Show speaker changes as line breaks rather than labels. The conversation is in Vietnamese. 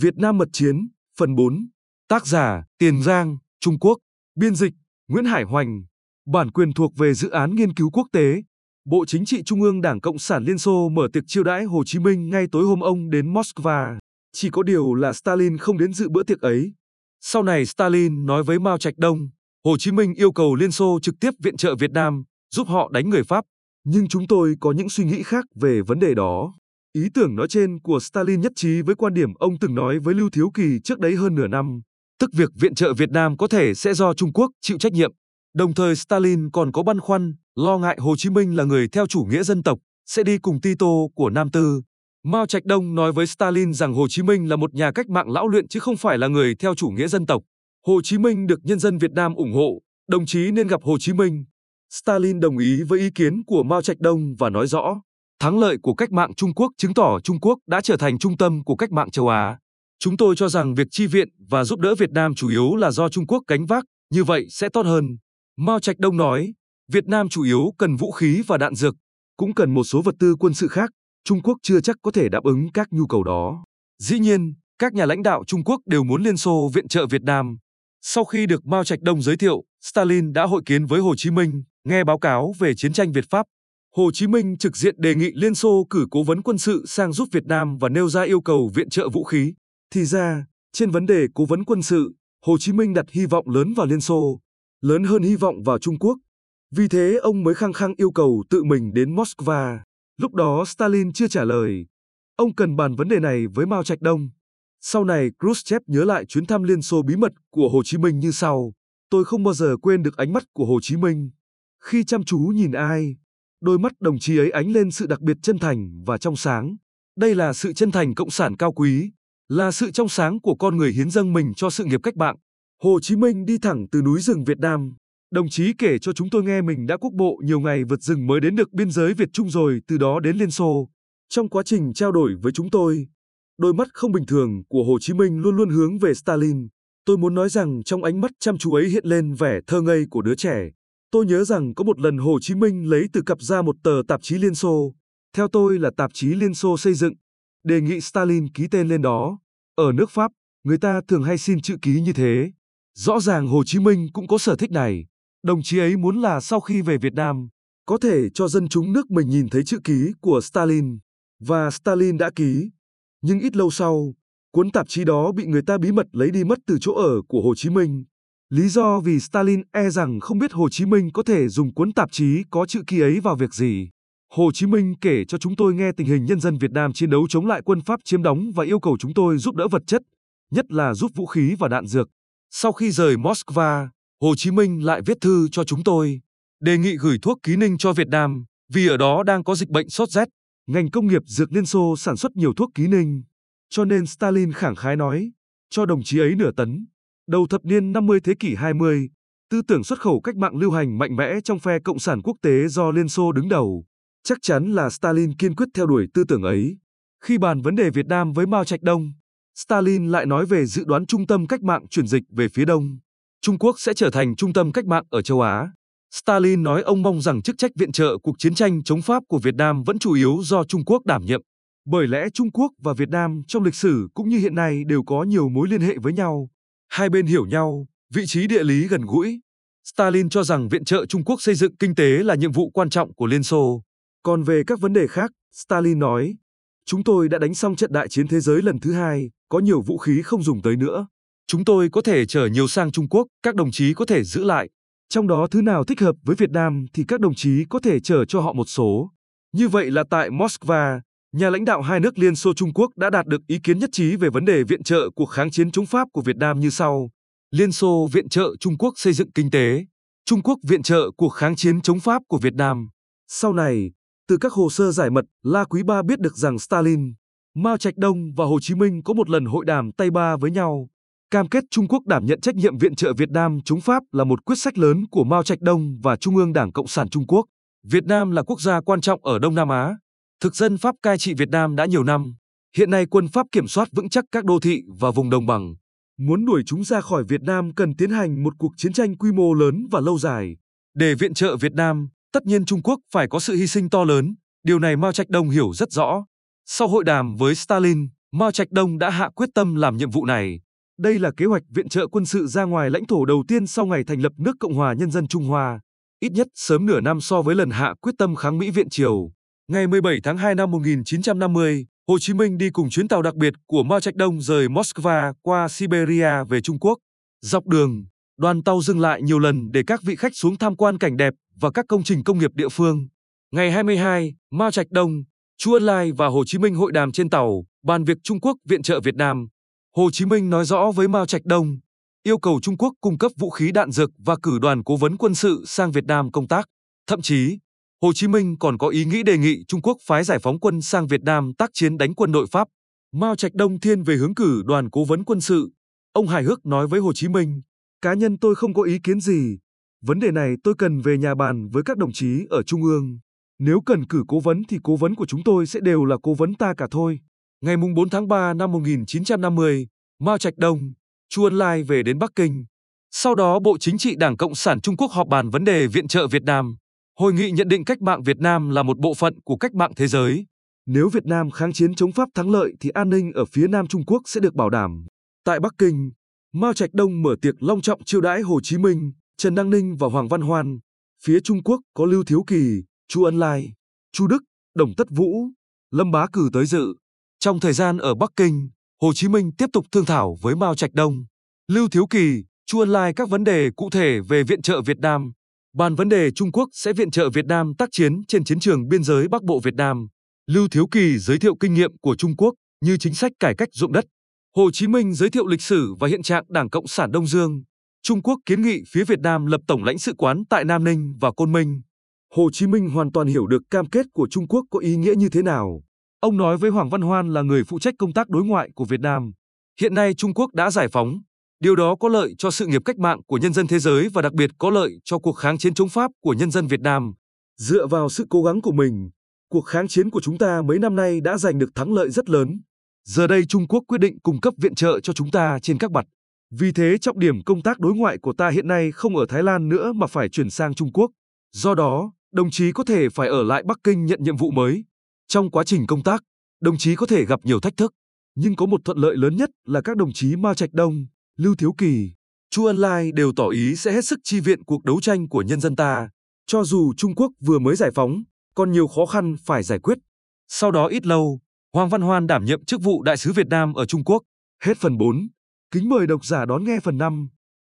Việt Nam mật chiến, phần 4. Tác giả, Tiền Giang, Trung Quốc. Biên dịch, Nguyễn Hải Hoành. Bản quyền thuộc về dự án nghiên cứu quốc tế. Bộ Chính trị Trung ương Đảng Cộng sản Liên Xô mở tiệc chiêu đãi Hồ Chí Minh ngay tối hôm ông đến Moscow. Chỉ có điều là Stalin không đến dự bữa tiệc ấy. Sau này Stalin nói với Mao Trạch Đông, Hồ Chí Minh yêu cầu Liên Xô trực tiếp viện trợ Việt Nam, giúp họ đánh người Pháp. Nhưng chúng tôi có những suy nghĩ khác về vấn đề đó. Ý tưởng nói trên của Stalin nhất trí với quan điểm ông từng nói với Lưu Thiếu Kỳ trước đấy hơn nửa năm, tức việc viện trợ Việt Nam có thể sẽ do Trung Quốc chịu trách nhiệm. Đồng thời Stalin còn có băn khoăn, lo ngại Hồ Chí Minh là người theo chủ nghĩa dân tộc, sẽ đi cùng Tito của Nam Tư. Mao Trạch Đông nói với Stalin rằng Hồ Chí Minh là một nhà cách mạng lão luyện chứ không phải là người theo chủ nghĩa dân tộc. Hồ Chí Minh được nhân dân Việt Nam ủng hộ, đồng chí nên gặp Hồ Chí Minh. Stalin đồng ý với ý kiến của Mao Trạch Đông và nói rõ, thắng lợi của cách mạng Trung Quốc chứng tỏ Trung Quốc đã trở thành trung tâm của cách mạng châu Á. Chúng tôi cho rằng việc chi viện và giúp đỡ Việt Nam chủ yếu là do Trung Quốc gánh vác, như vậy sẽ tốt hơn. Mao Trạch Đông nói, Việt Nam chủ yếu cần vũ khí và đạn dược, cũng cần một số vật tư quân sự khác, Trung Quốc chưa chắc có thể đáp ứng các nhu cầu đó. Dĩ nhiên, các nhà lãnh đạo Trung Quốc đều muốn Liên Xô viện trợ Việt Nam. Sau khi được Mao Trạch Đông giới thiệu, Stalin đã hội kiến với Hồ Chí Minh, nghe báo cáo về chiến tranh Việt Pháp. Hồ Chí Minh trực diện đề nghị Liên Xô cử cố vấn quân sự sang giúp Việt Nam và nêu ra yêu cầu viện trợ vũ khí. Thì ra, trên vấn đề cố vấn quân sự, Hồ Chí Minh đặt hy vọng lớn vào Liên Xô, lớn hơn hy vọng vào Trung Quốc. Vì thế ông mới khăng khăng yêu cầu tự mình đến Moscow. Lúc đó Stalin chưa trả lời. Ông cần bàn vấn đề này với Mao Trạch Đông. Sau này Khrushchev nhớ lại chuyến thăm Liên Xô bí mật của Hồ Chí Minh như sau. Tôi không bao giờ quên được ánh mắt của Hồ Chí Minh. Khi chăm chú nhìn ai, đôi mắt đồng chí ấy ánh lên sự đặc biệt chân thành và trong sáng. Đây là sự chân thành cộng sản cao quý, là sự trong sáng của con người hiến dâng mình cho sự nghiệp cách mạng. Hồ Chí Minh đi thẳng từ núi rừng Việt Nam. Đồng chí kể cho chúng tôi nghe mình đã quốc bộ nhiều ngày vượt rừng mới đến được biên giới Việt Trung rồi từ đó đến Liên Xô. Trong quá trình trao đổi với chúng tôi, đôi mắt không bình thường của Hồ Chí Minh luôn luôn hướng về Stalin. Tôi muốn nói rằng trong ánh mắt chăm chú ấy hiện lên vẻ thơ ngây của đứa trẻ. Tôi nhớ rằng có một lần Hồ Chí Minh lấy từ cặp ra một tờ tạp chí Liên Xô. Theo tôi là tạp chí Liên Xô xây dựng. Đề nghị Stalin ký tên lên đó. Ở nước Pháp, người ta thường hay xin chữ ký như thế. Rõ ràng Hồ Chí Minh cũng có sở thích này. Đồng chí ấy muốn là sau khi về Việt Nam, có thể cho dân chúng nước mình nhìn thấy chữ ký của Stalin. Và Stalin đã ký. Nhưng ít lâu sau, cuốn tạp chí đó bị người ta bí mật lấy đi mất từ chỗ ở của Hồ Chí Minh. Lý do vì Stalin e rằng không biết Hồ Chí Minh có thể dùng cuốn tạp chí có chữ ký ấy vào việc gì. Hồ Chí Minh kể cho chúng tôi nghe tình hình nhân dân Việt Nam chiến đấu chống lại quân Pháp chiếm đóng và yêu cầu chúng tôi giúp đỡ vật chất, nhất là giúp vũ khí và đạn dược. Sau khi rời Moscow, Hồ Chí Minh lại viết thư cho chúng tôi, đề nghị gửi thuốc ký ninh cho Việt Nam, vì ở đó đang có dịch bệnh sốt rét. Ngành công nghiệp dược Liên Xô sản xuất nhiều thuốc ký ninh, cho nên Stalin khẳng khái nói, cho đồng chí ấy nửa tấn. Đầu thập niên 50 thế kỷ 20, tư tưởng xuất khẩu cách mạng lưu hành mạnh mẽ trong phe cộng sản quốc tế do Liên Xô đứng đầu. Chắc chắn là Stalin kiên quyết theo đuổi tư tưởng ấy. Khi bàn vấn đề Việt Nam với Mao Trạch Đông, Stalin lại nói về dự đoán trung tâm cách mạng chuyển dịch về phía đông. Trung Quốc sẽ trở thành trung tâm cách mạng ở châu Á. Stalin nói ông mong rằng chức trách viện trợ cuộc chiến tranh chống Pháp của Việt Nam vẫn chủ yếu do Trung Quốc đảm nhiệm. Bởi lẽ Trung Quốc và Việt Nam trong lịch sử cũng như hiện nay đều có nhiều mối liên hệ với nhau. Hai bên hiểu nhau, vị trí địa lý gần gũi. Stalin cho rằng viện trợ Trung Quốc xây dựng kinh tế là nhiệm vụ quan trọng của Liên Xô. Còn về các vấn đề khác, Stalin nói, chúng tôi đã đánh xong trận đại chiến thế giới lần thứ hai, có nhiều vũ khí không dùng tới nữa. Chúng tôi có thể chở nhiều sang Trung Quốc, các đồng chí có thể giữ lại. Trong đó thứ nào thích hợp với Việt Nam thì các đồng chí có thể chở cho họ một số. Như vậy là tại Moscow, nhà lãnh đạo hai nước Liên Xô Trung Quốc đã đạt được ý kiến nhất trí về vấn đề viện trợ cuộc kháng chiến chống Pháp của Việt Nam như sau. Liên Xô viện trợ Trung Quốc xây dựng kinh tế. Trung Quốc viện trợ cuộc kháng chiến chống Pháp của Việt Nam. Sau này, từ các hồ sơ giải mật, La Quý Ba biết được rằng Stalin, Mao Trạch Đông và Hồ Chí Minh có một lần hội đàm tay ba với nhau. Cam kết Trung Quốc đảm nhận trách nhiệm viện trợ Việt Nam chống Pháp là một quyết sách lớn của Mao Trạch Đông và Trung ương Đảng Cộng sản Trung Quốc. Việt Nam là quốc gia quan trọng ở Đông Nam Á. Thực dân Pháp cai trị Việt Nam đã nhiều năm. Hiện nay quân Pháp kiểm soát vững chắc các đô thị và vùng đồng bằng. Muốn đuổi chúng ra khỏi Việt Nam cần tiến hành một cuộc chiến tranh quy mô lớn và lâu dài. Để viện trợ Việt Nam, tất nhiên Trung Quốc phải có sự hy sinh to lớn. Điều này Mao Trạch Đông hiểu rất rõ. Sau hội đàm với Stalin, Mao Trạch Đông đã hạ quyết tâm làm nhiệm vụ này. Đây là kế hoạch viện trợ quân sự ra ngoài lãnh thổ đầu tiên sau ngày thành lập nước Cộng hòa Nhân dân Trung Hoa, ít nhất sớm nửa năm so với lần hạ quyết tâm kháng Mỹ viện triều. Ngày 17 tháng 2 năm 1950, Hồ Chí Minh đi cùng chuyến tàu đặc biệt của Mao Trạch Đông rời Moscow qua Siberia về Trung Quốc. Dọc đường, đoàn tàu dừng lại nhiều lần để các vị khách xuống tham quan cảnh đẹp và các công trình công nghiệp địa phương. Ngày 22, Mao Trạch Đông, Chu Ân Lai và Hồ Chí Minh hội đàm trên tàu, bàn việc Trung Quốc viện trợ Việt Nam. Hồ Chí Minh nói rõ với Mao Trạch Đông, yêu cầu Trung Quốc cung cấp vũ khí đạn dược và cử đoàn cố vấn quân sự sang Việt Nam công tác. Thậm chí, Hồ Chí Minh còn có ý nghĩ đề nghị Trung Quốc phái giải phóng quân sang Việt Nam tác chiến đánh quân đội Pháp. Mao Trạch Đông thiên về hướng cử đoàn cố vấn quân sự. Ông hài hước nói với Hồ Chí Minh, cá nhân tôi không có ý kiến gì. Vấn đề này tôi cần về nhà bàn với các đồng chí ở Trung ương. Nếu cần cử cố vấn thì cố vấn của chúng tôi sẽ đều là cố vấn ta cả thôi. Ngày 4 tháng 3 năm 1950, Mao Trạch Đông, Chu Ân Lai về đến Bắc Kinh. Sau đó Bộ Chính trị Đảng Cộng sản Trung Quốc họp bàn vấn đề viện trợ Việt Nam. Hội nghị nhận định cách mạng Việt Nam là một bộ phận của cách mạng thế giới. Nếu Việt Nam kháng chiến chống Pháp thắng lợi thì an ninh ở phía Nam Trung Quốc sẽ được bảo đảm. Tại Bắc Kinh, Mao Trạch Đông mở tiệc long trọng chiêu đãi Hồ Chí Minh, Trần Đăng Ninh và Hoàng Văn Hoan. Phía Trung Quốc có Lưu Thiếu Kỳ, Chu Ân Lai, Chu Đức, Đồng Tất Vũ, Lâm Bá Cử tới dự. Trong thời gian ở Bắc Kinh, Hồ Chí Minh tiếp tục thương thảo với Mao Trạch Đông, Lưu Thiếu Kỳ, Chu Ân Lai các vấn đề cụ thể về viện trợ Việt Nam. Bàn vấn đề Trung Quốc sẽ viện trợ Việt Nam tác chiến trên chiến trường biên giới Bắc Bộ Việt Nam. Lưu Thiếu Kỳ giới thiệu kinh nghiệm của Trung Quốc như chính sách cải cách ruộng đất. Hồ Chí Minh giới thiệu lịch sử và hiện trạng Đảng Cộng sản Đông Dương. Trung Quốc kiến nghị phía Việt Nam lập tổng lãnh sự quán tại Nam Ninh và Côn Minh. Hồ Chí Minh hoàn toàn hiểu được cam kết của Trung Quốc có ý nghĩa như thế nào. Ông nói với Hoàng Văn Hoan là người phụ trách công tác đối ngoại của Việt Nam. Hiện nay Trung Quốc đã giải phóng, điều đó có lợi cho sự nghiệp cách mạng của nhân dân thế giới và đặc biệt có lợi cho cuộc kháng chiến chống Pháp của nhân dân Việt Nam. Dựa vào sự cố gắng của mình, cuộc kháng chiến của chúng ta mấy năm nay đã giành được thắng lợi rất lớn. Giờ đây Trung Quốc quyết định cung cấp viện trợ cho chúng ta trên các mặt. Vì thế trọng điểm công tác đối ngoại của ta hiện nay không ở Thái Lan nữa mà phải chuyển sang Trung Quốc. Do đó, đồng chí có thể phải ở lại Bắc Kinh nhận nhiệm vụ mới. Trong quá trình công tác, đồng chí có thể gặp nhiều thách thức, nhưng có một thuận lợi lớn nhất là các đồng chí Mao Trạch Đông, Lưu Thiếu Kỳ, Chu Ân Lai đều tỏ ý sẽ hết sức chi viện cuộc đấu tranh của nhân dân ta, cho dù Trung Quốc vừa mới giải phóng, còn nhiều khó khăn phải giải quyết. Sau đó ít lâu, Hoàng Văn Hoan đảm nhiệm chức vụ đại sứ Việt Nam ở Trung Quốc. Hết phần 4. Kính mời độc giả đón nghe phần 5.